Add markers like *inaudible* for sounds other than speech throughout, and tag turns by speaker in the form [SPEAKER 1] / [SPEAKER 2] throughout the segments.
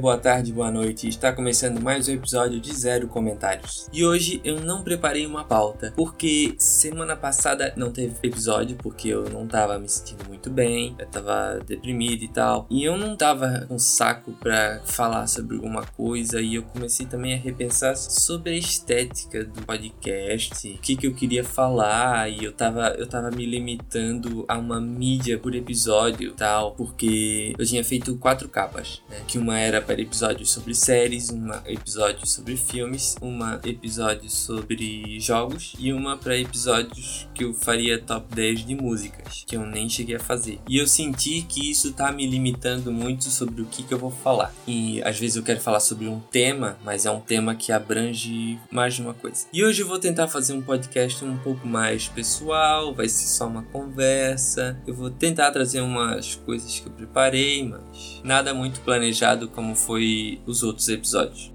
[SPEAKER 1] Boa tarde, boa noite. Está começando mais um episódio de Zero Comentários. E hoje eu não preparei uma pauta, porque semana passada não teve episódio, porque eu não tava me sentindo muito bem, eu tava deprimido e tal. E eu não tava com saco pra falar sobre alguma coisa, e eu comecei também a repensar sobre a estética do podcast, o que, que eu queria falar, e eu tava, eu tava me limitando a uma mídia por episódio tal, porque eu tinha feito quatro capas, né? Que uma era para episódios sobre séries, uma episódio sobre filmes, uma episódio sobre jogos e uma para episódios que eu faria top 10 de músicas, que eu nem cheguei a fazer. E eu senti que isso tá me limitando muito sobre o que, que eu vou falar. E às vezes eu quero falar sobre um tema, mas é um tema que abrange mais de uma coisa. E hoje eu vou tentar fazer um podcast um pouco mais pessoal, vai ser só uma conversa. Eu vou tentar trazer umas coisas que eu preparei, mas nada muito planejado planejado como foi os outros episódios.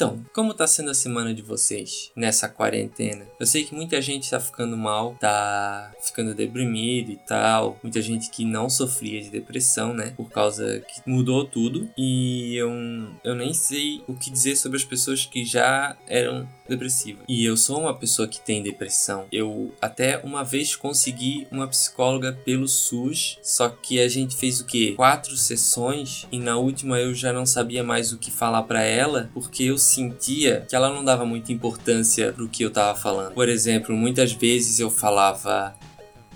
[SPEAKER 1] Então, como tá sendo a semana de vocês nessa quarentena? Eu sei que muita gente tá ficando mal, tá ficando deprimido e tal. Muita gente que não sofria de depressão, né? Por causa que mudou tudo. E eu, eu nem sei o que dizer sobre as pessoas que já eram depressivas. E eu sou uma pessoa que tem depressão. Eu até uma vez consegui uma psicóloga pelo SUS, só que a gente fez o quê? Quatro sessões e na última eu já não sabia mais o que falar para ela, porque eu sentia que ela não dava muita importância pro que eu tava falando. Por exemplo, muitas vezes eu falava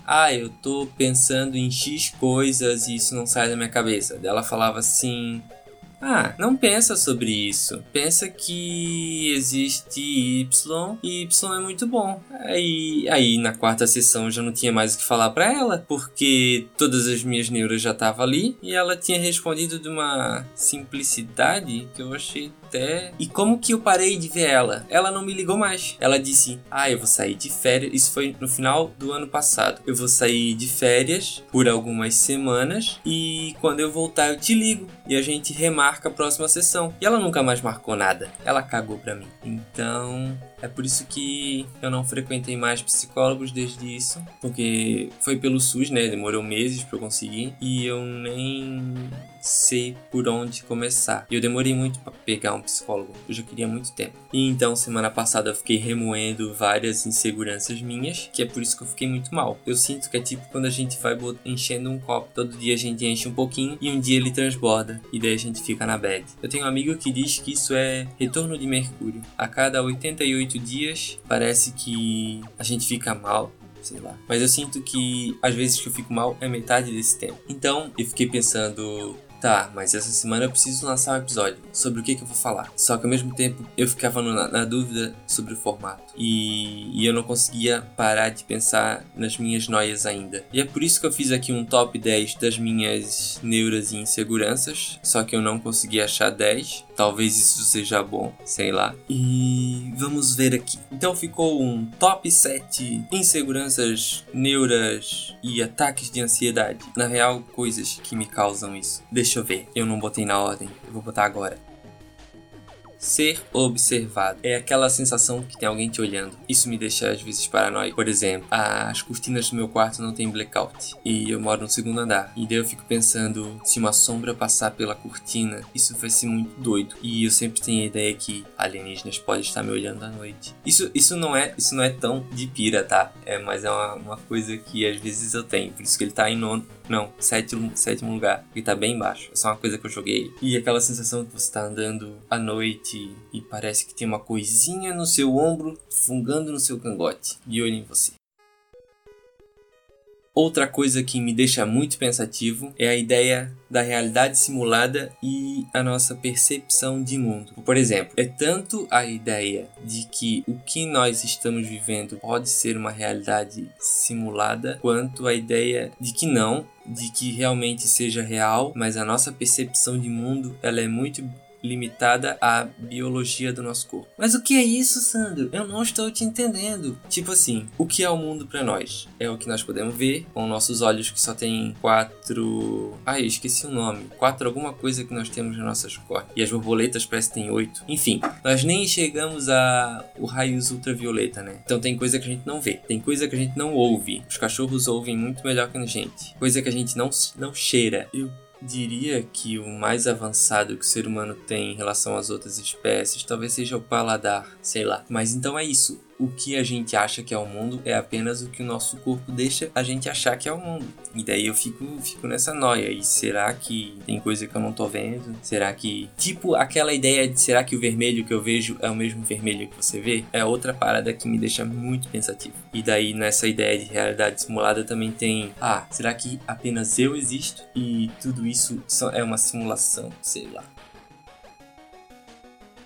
[SPEAKER 1] ah, eu tô pensando em X coisas e isso não sai da minha cabeça. Ela falava assim: ah, não pensa sobre isso. Pensa que existe Y e Y é muito bom. Aí, aí na quarta sessão eu já não tinha mais o que falar para ela, porque todas as minhas neuras já estavam ali e ela tinha respondido de uma simplicidade que eu achei até. E como que eu parei de ver ela? Ela não me ligou mais. Ela disse: Ah, eu vou sair de férias. Isso foi no final do ano passado. Eu vou sair de férias por algumas semanas e quando eu voltar eu te ligo e a gente remarca a próxima sessão. E ela nunca mais marcou nada. Ela cagou pra mim. Então. É por isso que eu não frequentei mais psicólogos desde isso, porque foi pelo SUS, né? Demorou meses para eu conseguir e eu nem sei por onde começar. E eu demorei muito para pegar um psicólogo, eu já queria muito tempo. E então, semana passada eu fiquei remoendo várias inseguranças minhas, que é por isso que eu fiquei muito mal. Eu sinto que é tipo quando a gente vai enchendo um copo, todo dia a gente enche um pouquinho e um dia ele transborda, e daí a gente fica na bad. Eu tenho um amigo que diz que isso é retorno de Mercúrio. A cada 88 dias parece que a gente fica mal, sei lá. Mas eu sinto que às vezes que eu fico mal é metade desse tempo. Então eu fiquei pensando, Tá, mas essa semana eu preciso lançar um episódio. Sobre o que, que eu vou falar. Só que ao mesmo tempo eu ficava na, na dúvida sobre o formato. E, e, eu não conseguia parar de pensar nas minhas noias ainda. E é por isso que eu fiz aqui um top 10 das minhas neuras e inseguranças. Só que eu não consegui achar 10. Talvez isso seja bom, sei lá. E vamos ver aqui. Então ficou um top 7 inseguranças, neuras e ataques de ansiedade. Na real, coisas que me causam isso. Deixa Deixa eu ver. Eu não botei na ordem. Eu vou botar agora. Ser observado é aquela sensação que tem alguém te olhando. Isso me deixa às vezes paranoico. Por exemplo, as cortinas do meu quarto não tem blackout e eu moro no segundo andar. E daí eu fico pensando se uma sombra passar pela cortina, isso vai ser muito doido. E eu sempre tenho a ideia que alienígenas podem estar me olhando à noite. Isso, isso não é isso não é tão de pira, tá? É, mas é uma, uma coisa que às vezes eu tenho. Por isso que ele tá em nono, não, sétimo, sétimo lugar. Ele tá bem embaixo. É só uma coisa que eu joguei. E aquela sensação que você tá andando à noite e parece que tem uma coisinha no seu ombro fungando no seu cangote. De olho em você. Outra coisa que me deixa muito pensativo é a ideia da realidade simulada e a nossa percepção de mundo. Por exemplo, é tanto a ideia de que o que nós estamos vivendo pode ser uma realidade simulada, quanto a ideia de que não, de que realmente seja real, mas a nossa percepção de mundo ela é muito limitada à biologia do nosso corpo. Mas o que é isso, Sandro? Eu não estou te entendendo. Tipo assim, o que é o mundo para nós? É o que nós podemos ver com nossos olhos que só tem quatro. Ai, esqueci o nome. Quatro alguma coisa que nós temos nas nossas cores. E as borboletas parecem que tem oito. Enfim, nós nem chegamos a o raios ultravioleta, né? Então tem coisa que a gente não vê, tem coisa que a gente não ouve. Os cachorros ouvem muito melhor que a gente. Coisa que a gente não não cheira. Eu diria que o mais avançado que o ser humano tem em relação às outras espécies talvez seja o paladar, sei lá. Mas então é isso o que a gente acha que é o mundo é apenas o que o nosso corpo deixa a gente achar que é o mundo. E daí eu fico, fico nessa noia. E será que tem coisa que eu não tô vendo? Será que. Tipo aquela ideia de será que o vermelho que eu vejo é o mesmo vermelho que você vê? É outra parada que me deixa muito pensativo. E daí nessa ideia de realidade simulada também tem. Ah, será que apenas eu existo? E tudo isso é uma simulação? Sei lá.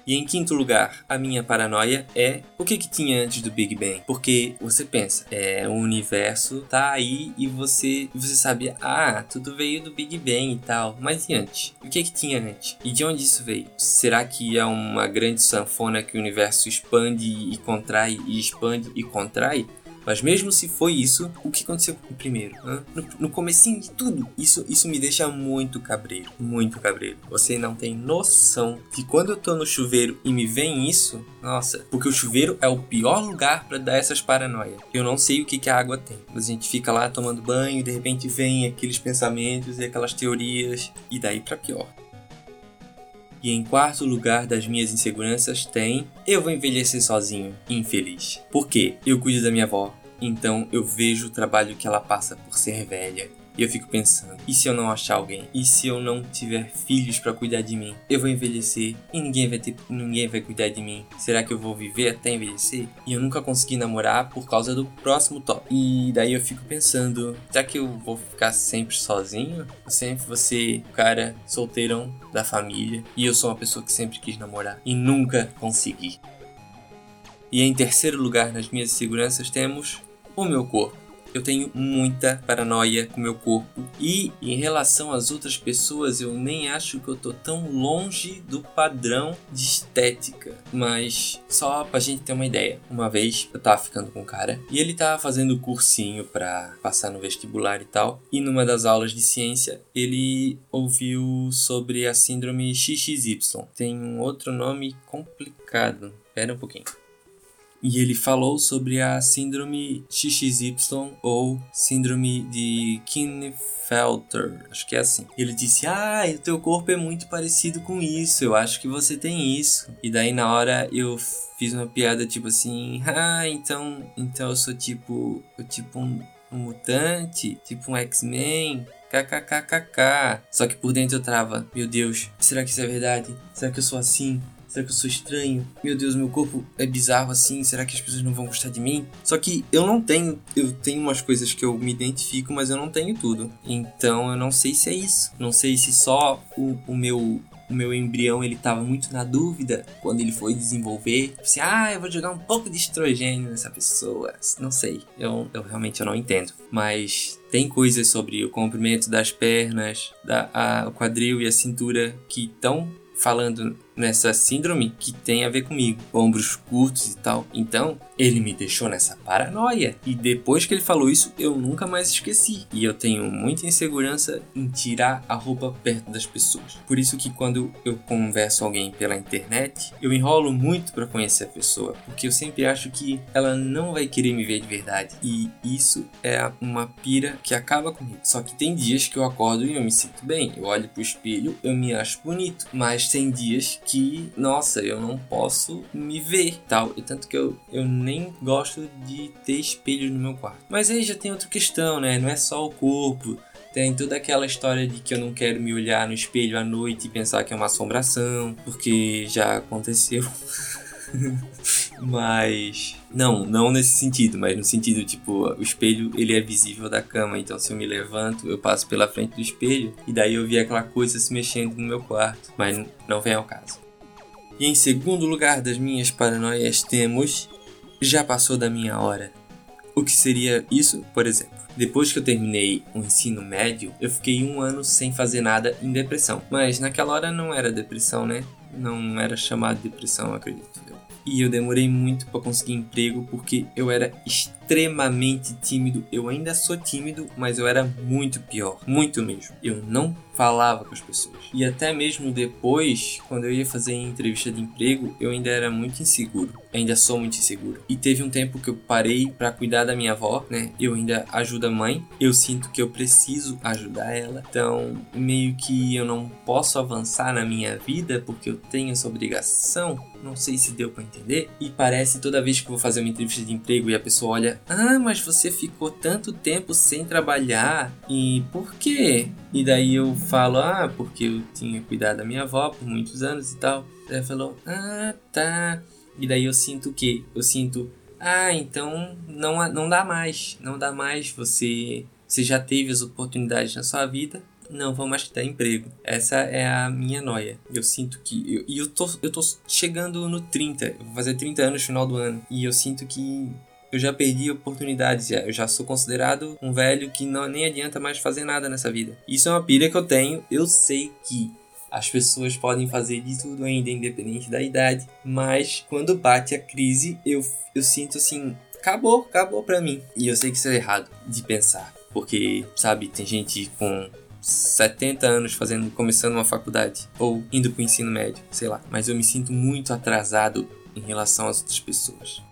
[SPEAKER 1] E em quinto lugar, a minha paranoia é o que, que tinha antes do Big Bang. Porque você pensa, é, o universo tá aí e você, você sabe, ah, tudo veio do Big Bang e tal. Mas e antes? O que, que tinha antes? E de onde isso veio? Será que é uma grande sanfona que o universo expande e contrai e expande e contrai? Mas mesmo se foi isso, o que aconteceu primeiro? No, no comecinho de tudo, isso, isso me deixa muito cabreiro, muito cabreiro. Você não tem noção que quando eu tô no chuveiro e me vem isso, nossa, porque o chuveiro é o pior lugar para dar essas paranoias. Eu não sei o que, que a água tem, mas a gente fica lá tomando banho e de repente vem aqueles pensamentos e aquelas teorias e daí para pior. E em quarto lugar das minhas inseguranças tem eu vou envelhecer sozinho, infeliz. Por quê? Eu cuido da minha avó, então eu vejo o trabalho que ela passa por ser velha. E eu fico pensando, e se eu não achar alguém? E se eu não tiver filhos para cuidar de mim? Eu vou envelhecer e ninguém vai ter, ninguém vai cuidar de mim. Será que eu vou viver até envelhecer? E eu nunca consegui namorar por causa do próximo top. E daí eu fico pensando, será que eu vou ficar sempre sozinho? Eu sempre o cara solteirão da família e eu sou uma pessoa que sempre quis namorar e nunca consegui. E em terceiro lugar nas minhas seguranças temos o meu corpo. Eu tenho muita paranoia com meu corpo e em relação às outras pessoas eu nem acho que eu tô tão longe do padrão de estética. Mas só pra gente ter uma ideia, uma vez eu tava ficando com um cara e ele tava fazendo cursinho para passar no vestibular e tal. E numa das aulas de ciência ele ouviu sobre a síndrome XXY. Tem um outro nome complicado. Pera um pouquinho e ele falou sobre a síndrome XXY ou síndrome de Klinefelter, acho que é assim. Ele disse: "Ah, o teu corpo é muito parecido com isso. Eu acho que você tem isso". E daí na hora eu fiz uma piada tipo assim: *laughs* "Ah, então, então eu sou tipo, eu tipo um, um mutante, tipo um X-Men". KKKKK. Só que por dentro eu trava. Meu Deus, será que isso é verdade? Será que eu sou assim? Será que eu sou estranho? Meu Deus, meu corpo é bizarro assim. Será que as pessoas não vão gostar de mim? Só que eu não tenho. Eu tenho umas coisas que eu me identifico, mas eu não tenho tudo. Então eu não sei se é isso. Não sei se só o, o meu o meu embrião ele estava muito na dúvida quando ele foi desenvolver. Assim, ah, eu vou jogar um pouco de estrogênio nessa pessoa. Não sei, eu, eu realmente eu não entendo. Mas tem coisas sobre o comprimento das pernas, da, a, o quadril e a cintura que estão falando nessa síndrome que tem a ver comigo, ombros curtos e tal. Então, ele me deixou nessa paranoia. E depois que ele falou isso, eu nunca mais esqueci. E eu tenho muita insegurança em tirar a roupa perto das pessoas. Por isso que quando eu converso alguém pela internet, eu enrolo muito para conhecer a pessoa, porque eu sempre acho que ela não vai querer me ver de verdade. E isso é uma pira que acaba comigo. Só que tem dias que eu acordo e eu me sinto bem. Eu olho pro espelho, eu me acho bonito. Mas tem dias que, nossa, eu não posso me ver, tal. E tanto que eu, eu nem gosto de ter espelho no meu quarto. Mas aí já tem outra questão, né? Não é só o corpo. Tem toda aquela história de que eu não quero me olhar no espelho à noite e pensar que é uma assombração, porque já aconteceu. *laughs* mas não, não nesse sentido, mas no sentido tipo, o espelho ele é visível da cama, então se eu me levanto, eu passo pela frente do espelho e daí eu vi aquela coisa se mexendo no meu quarto, mas não vem ao caso. E em segundo lugar das minhas paranoias temos já passou da minha hora. O que seria isso, por exemplo? Depois que eu terminei o ensino médio, eu fiquei um ano sem fazer nada em depressão. Mas naquela hora não era depressão, né? Não era chamado de depressão, acredito. E eu demorei muito para conseguir emprego porque eu era tímido. Eu ainda sou tímido, mas eu era muito pior, muito mesmo. Eu não falava com as pessoas. E até mesmo depois, quando eu ia fazer entrevista de emprego, eu ainda era muito inseguro. Ainda sou muito inseguro. E teve um tempo que eu parei para cuidar da minha avó, né? Eu ainda ajudo a mãe. Eu sinto que eu preciso ajudar ela. Então, meio que eu não posso avançar na minha vida porque eu tenho essa obrigação. Não sei se deu para entender. E parece toda vez que eu vou fazer uma entrevista de emprego e a pessoa olha: "Ah, mas você ficou tanto tempo sem trabalhar. E por quê?" E daí eu falo, ah, porque eu tinha cuidado da minha avó por muitos anos e tal. Ela falou, ah, tá. E daí eu sinto o quê? Eu sinto, ah, então não, não dá mais. Não dá mais. Você, você já teve as oportunidades na sua vida. Não vou mais te dar emprego. Essa é a minha noia. Eu sinto que. E eu, eu, tô, eu tô chegando no 30. Eu vou fazer 30 anos no final do ano. E eu sinto que eu já perdi oportunidades, eu já sou considerado um velho que não nem adianta mais fazer nada nessa vida. Isso é uma pilha que eu tenho, eu sei que as pessoas podem fazer de tudo ainda, independente da idade, mas quando bate a crise, eu, eu sinto assim, acabou, acabou pra mim. E eu sei que isso é errado de pensar, porque, sabe, tem gente com 70 anos fazendo, começando uma faculdade ou indo pro ensino médio, sei lá, mas eu me sinto muito atrasado em relação às outras pessoas.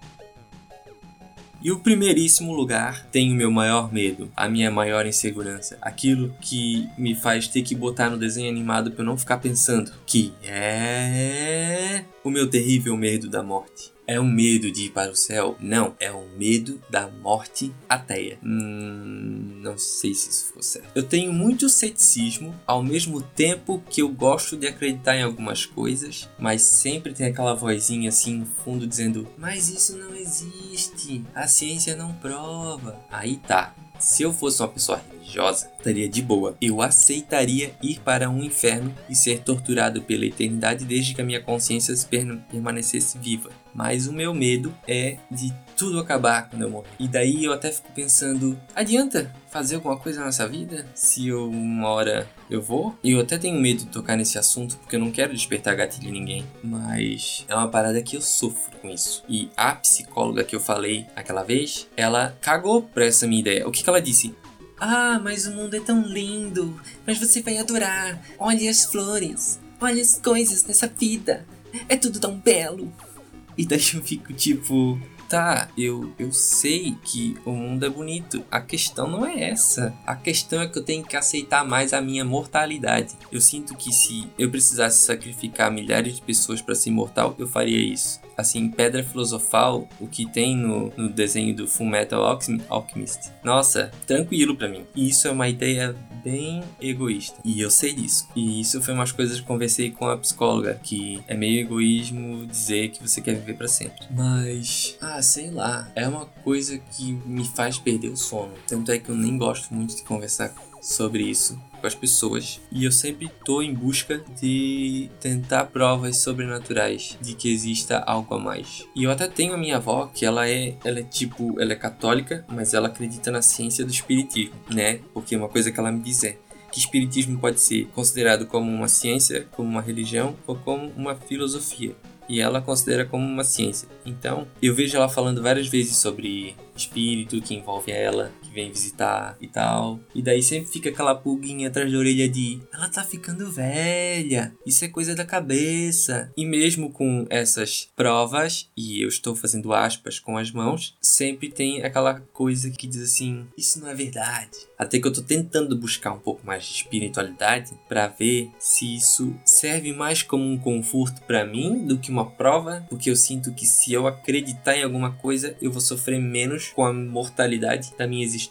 [SPEAKER 1] E o primeiríssimo lugar tem o meu maior medo, a minha maior insegurança, aquilo que me faz ter que botar no desenho animado para eu não ficar pensando, que é o meu terrível medo da morte. É o medo de ir para o céu? Não, é o medo da morte ateia. Hum, não sei se isso ficou certo. Eu tenho muito ceticismo, ao mesmo tempo que eu gosto de acreditar em algumas coisas, mas sempre tem aquela vozinha assim no fundo dizendo: Mas isso não existe, a ciência não prova. Aí tá. Se eu fosse uma pessoa religiosa, estaria de boa. Eu aceitaria ir para um inferno e ser torturado pela eternidade desde que a minha consciência permanecesse viva. Mas o meu medo é de tudo acabar quando eu morrer. E daí eu até fico pensando, adianta fazer alguma coisa nessa vida se eu uma hora eu vou? E eu até tenho medo de tocar nesse assunto porque eu não quero despertar gatilho em ninguém, mas é uma parada que eu sofro com isso. E a psicóloga que eu falei aquela vez, ela cagou pra essa minha ideia. O que, que ela disse? Ah, mas o mundo é tão lindo, mas você vai adorar. Olha as flores, olha as coisas nessa vida. É tudo tão belo. E daí eu fico tipo, tá, eu, eu sei que o mundo é bonito. A questão não é essa. A questão é que eu tenho que aceitar mais a minha mortalidade. Eu sinto que se eu precisasse sacrificar milhares de pessoas para ser imortal, eu faria isso assim, pedra filosofal, o que tem no, no desenho do Full Metal Alchemist. Nossa, tranquilo para mim. E isso é uma ideia bem egoísta. E eu sei disso. E isso foi umas coisas que conversei com a psicóloga, que é meio egoísmo dizer que você quer viver para sempre. Mas, ah, sei lá, é uma coisa que me faz perder o sono. Tanto é que eu nem gosto muito de conversar sobre isso com as pessoas. E eu sempre estou em busca de tentar provas sobrenaturais de que exista algo a mais. E eu até tenho a minha avó que ela é, ela é tipo, ela é católica, mas ela acredita na ciência do espiritismo, né? Porque uma coisa que ela me diz é que espiritismo pode ser considerado como uma ciência, como uma religião ou como uma filosofia e ela considera como uma ciência. Então, eu vejo ela falando várias vezes sobre espírito que envolve ela, vem visitar e tal. E daí sempre fica aquela pulguinha atrás da orelha de ela tá ficando velha, isso é coisa da cabeça. E mesmo com essas provas, e eu estou fazendo aspas com as mãos, sempre tem aquela coisa que diz assim: isso não é verdade. Até que eu tô tentando buscar um pouco mais de espiritualidade para ver se isso serve mais como um conforto para mim do que uma prova, porque eu sinto que se eu acreditar em alguma coisa, eu vou sofrer menos com a mortalidade da minha existência.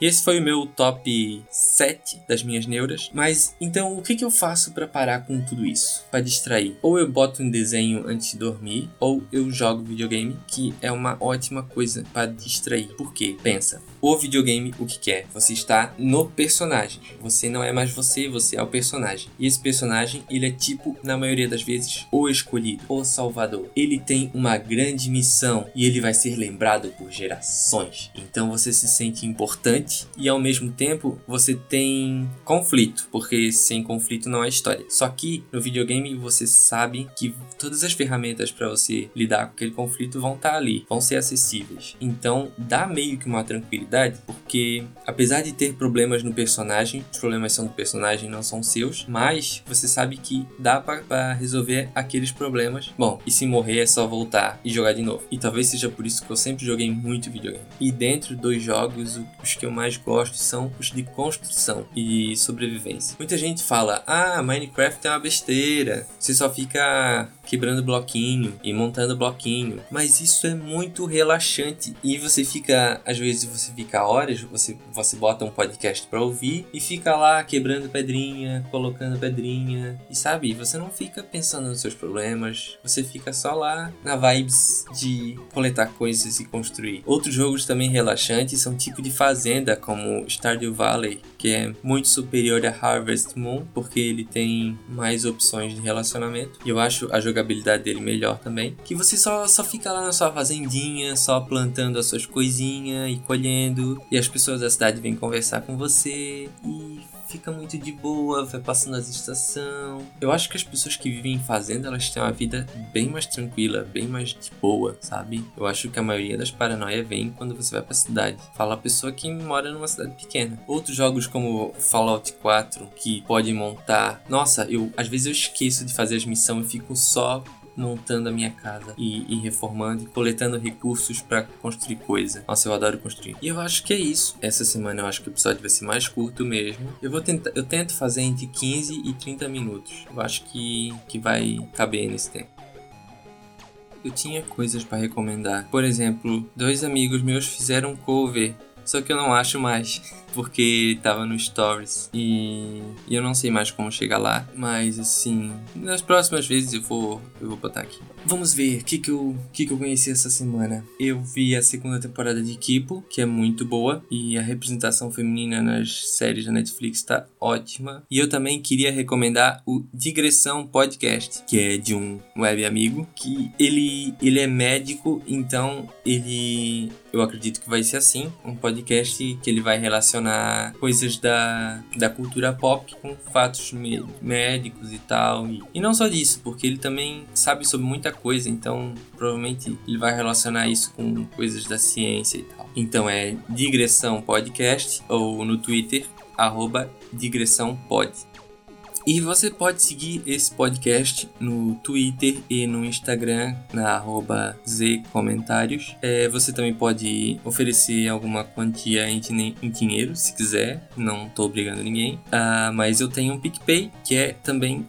[SPEAKER 1] E esse foi o meu top 7 das minhas neuras. Mas então o que, que eu faço para parar com tudo isso? Para distrair? Ou eu boto um desenho antes de dormir, ou eu jogo videogame, que é uma ótima coisa para distrair. Por quê? Pensa, o videogame o que quer. Você está no personagem. Você não é mais você, você é o personagem. E esse personagem, ele é tipo, na maioria das vezes, o escolhido, o salvador. Ele tem uma grande missão e ele vai ser lembrado por gerações. Então você se sente importante e ao mesmo tempo você tem conflito, porque sem conflito não há história. Só que no videogame você sabe que todas as ferramentas para você lidar com aquele conflito vão estar tá ali, vão ser acessíveis. Então dá meio que uma tranquilidade, porque apesar de ter problemas no personagem, os problemas são do personagem, não são seus, mas você sabe que dá para resolver aqueles problemas. Bom, e se morrer é só voltar e jogar de novo. E talvez seja por isso que eu sempre joguei muito videogame. E dentro dos jogos, os que eu mais gosto são os de construção e sobrevivência. Muita gente fala: "Ah, Minecraft é uma besteira. Você só fica quebrando bloquinho e montando bloquinho. Mas isso é muito relaxante e você fica, às vezes você fica horas, você, você bota um podcast para ouvir e fica lá quebrando pedrinha, colocando pedrinha e sabe, você não fica pensando nos seus problemas, você fica só lá na vibes de coletar coisas e construir. Outros jogos também relaxantes são tipo de fazenda, como Stardew Valley, que é muito superior a Harvest Moon, porque ele tem mais opções de relacionamento. E eu acho a jogabilidade dele melhor também. Que você só, só fica lá na sua fazendinha, só plantando as suas coisinhas e colhendo. E as pessoas da cidade vêm conversar com você. E fica muito de boa, vai passando as estações. Eu acho que as pessoas que vivem em fazenda, elas têm uma vida bem mais tranquila, bem mais de boa, sabe? Eu acho que a maioria das paranoias vem quando você vai pra cidade. Fala a pessoa que mora numa cidade pequena. Outros jogos como Fallout 4, que pode montar... Nossa, eu às vezes eu esqueço de fazer as missões e fico só montando a minha casa e, e reformando e coletando recursos para construir coisa. Nossa, eu adoro construir. E eu acho que é isso. Essa semana eu acho que o episódio vai ser mais curto mesmo. Eu vou tentar, eu tento fazer entre 15 e 30 minutos. Eu acho que, que vai caber nesse tempo eu tinha coisas para recomendar. Por exemplo, dois amigos meus fizeram um cover, só que eu não acho mais. porque tava no Stories e, e, eu não sei mais como chegar lá, mas assim, nas próximas vezes eu vou, eu vou botar aqui. Vamos ver o que, que, eu, que, que eu conheci essa semana. Eu vi a segunda temporada de Kipo, que é muito boa, e a representação feminina nas séries da Netflix tá ótima. E eu também queria recomendar o Digressão Podcast, que é de um web amigo, que ele, ele é médico, então ele eu acredito que vai ser assim, um podcast que ele vai relacionar coisas da, da cultura pop com fatos médicos e tal. E, e não só disso, porque ele também sabe sobre muita coisa, então provavelmente ele vai relacionar isso com coisas da ciência e tal. Então é Digressão Podcast ou no Twitter, arroba Digressão. E você pode seguir esse podcast no Twitter e no Instagram, na zcomentários. É, você também pode oferecer alguma quantia em, em dinheiro, se quiser. Não estou obrigando ninguém. Ah, mas eu tenho um PicPay, que é também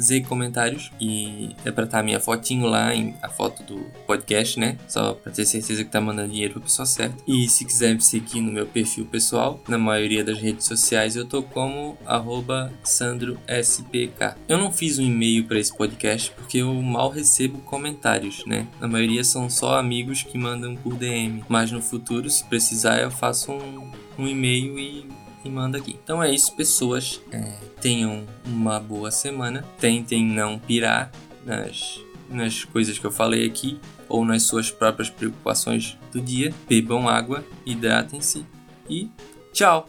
[SPEAKER 1] zcomentários. E é para estar tá minha fotinho lá, em, a foto do podcast, né? Só para ter certeza que tá mandando dinheiro pra pessoa certa. E se quiser me seguir no meu perfil pessoal, na maioria das redes sociais eu tô como arroba Sandro SPK. Eu não fiz um e-mail para esse podcast porque eu mal recebo comentários, né? Na maioria são só amigos que mandam por DM, mas no futuro, se precisar, eu faço um, um e-mail e e aqui. Então é isso, pessoas. É, tenham uma boa semana. Tentem não pirar nas, nas coisas que eu falei aqui ou nas suas próprias preocupações do dia. Bebam água, hidratem-se e tchau!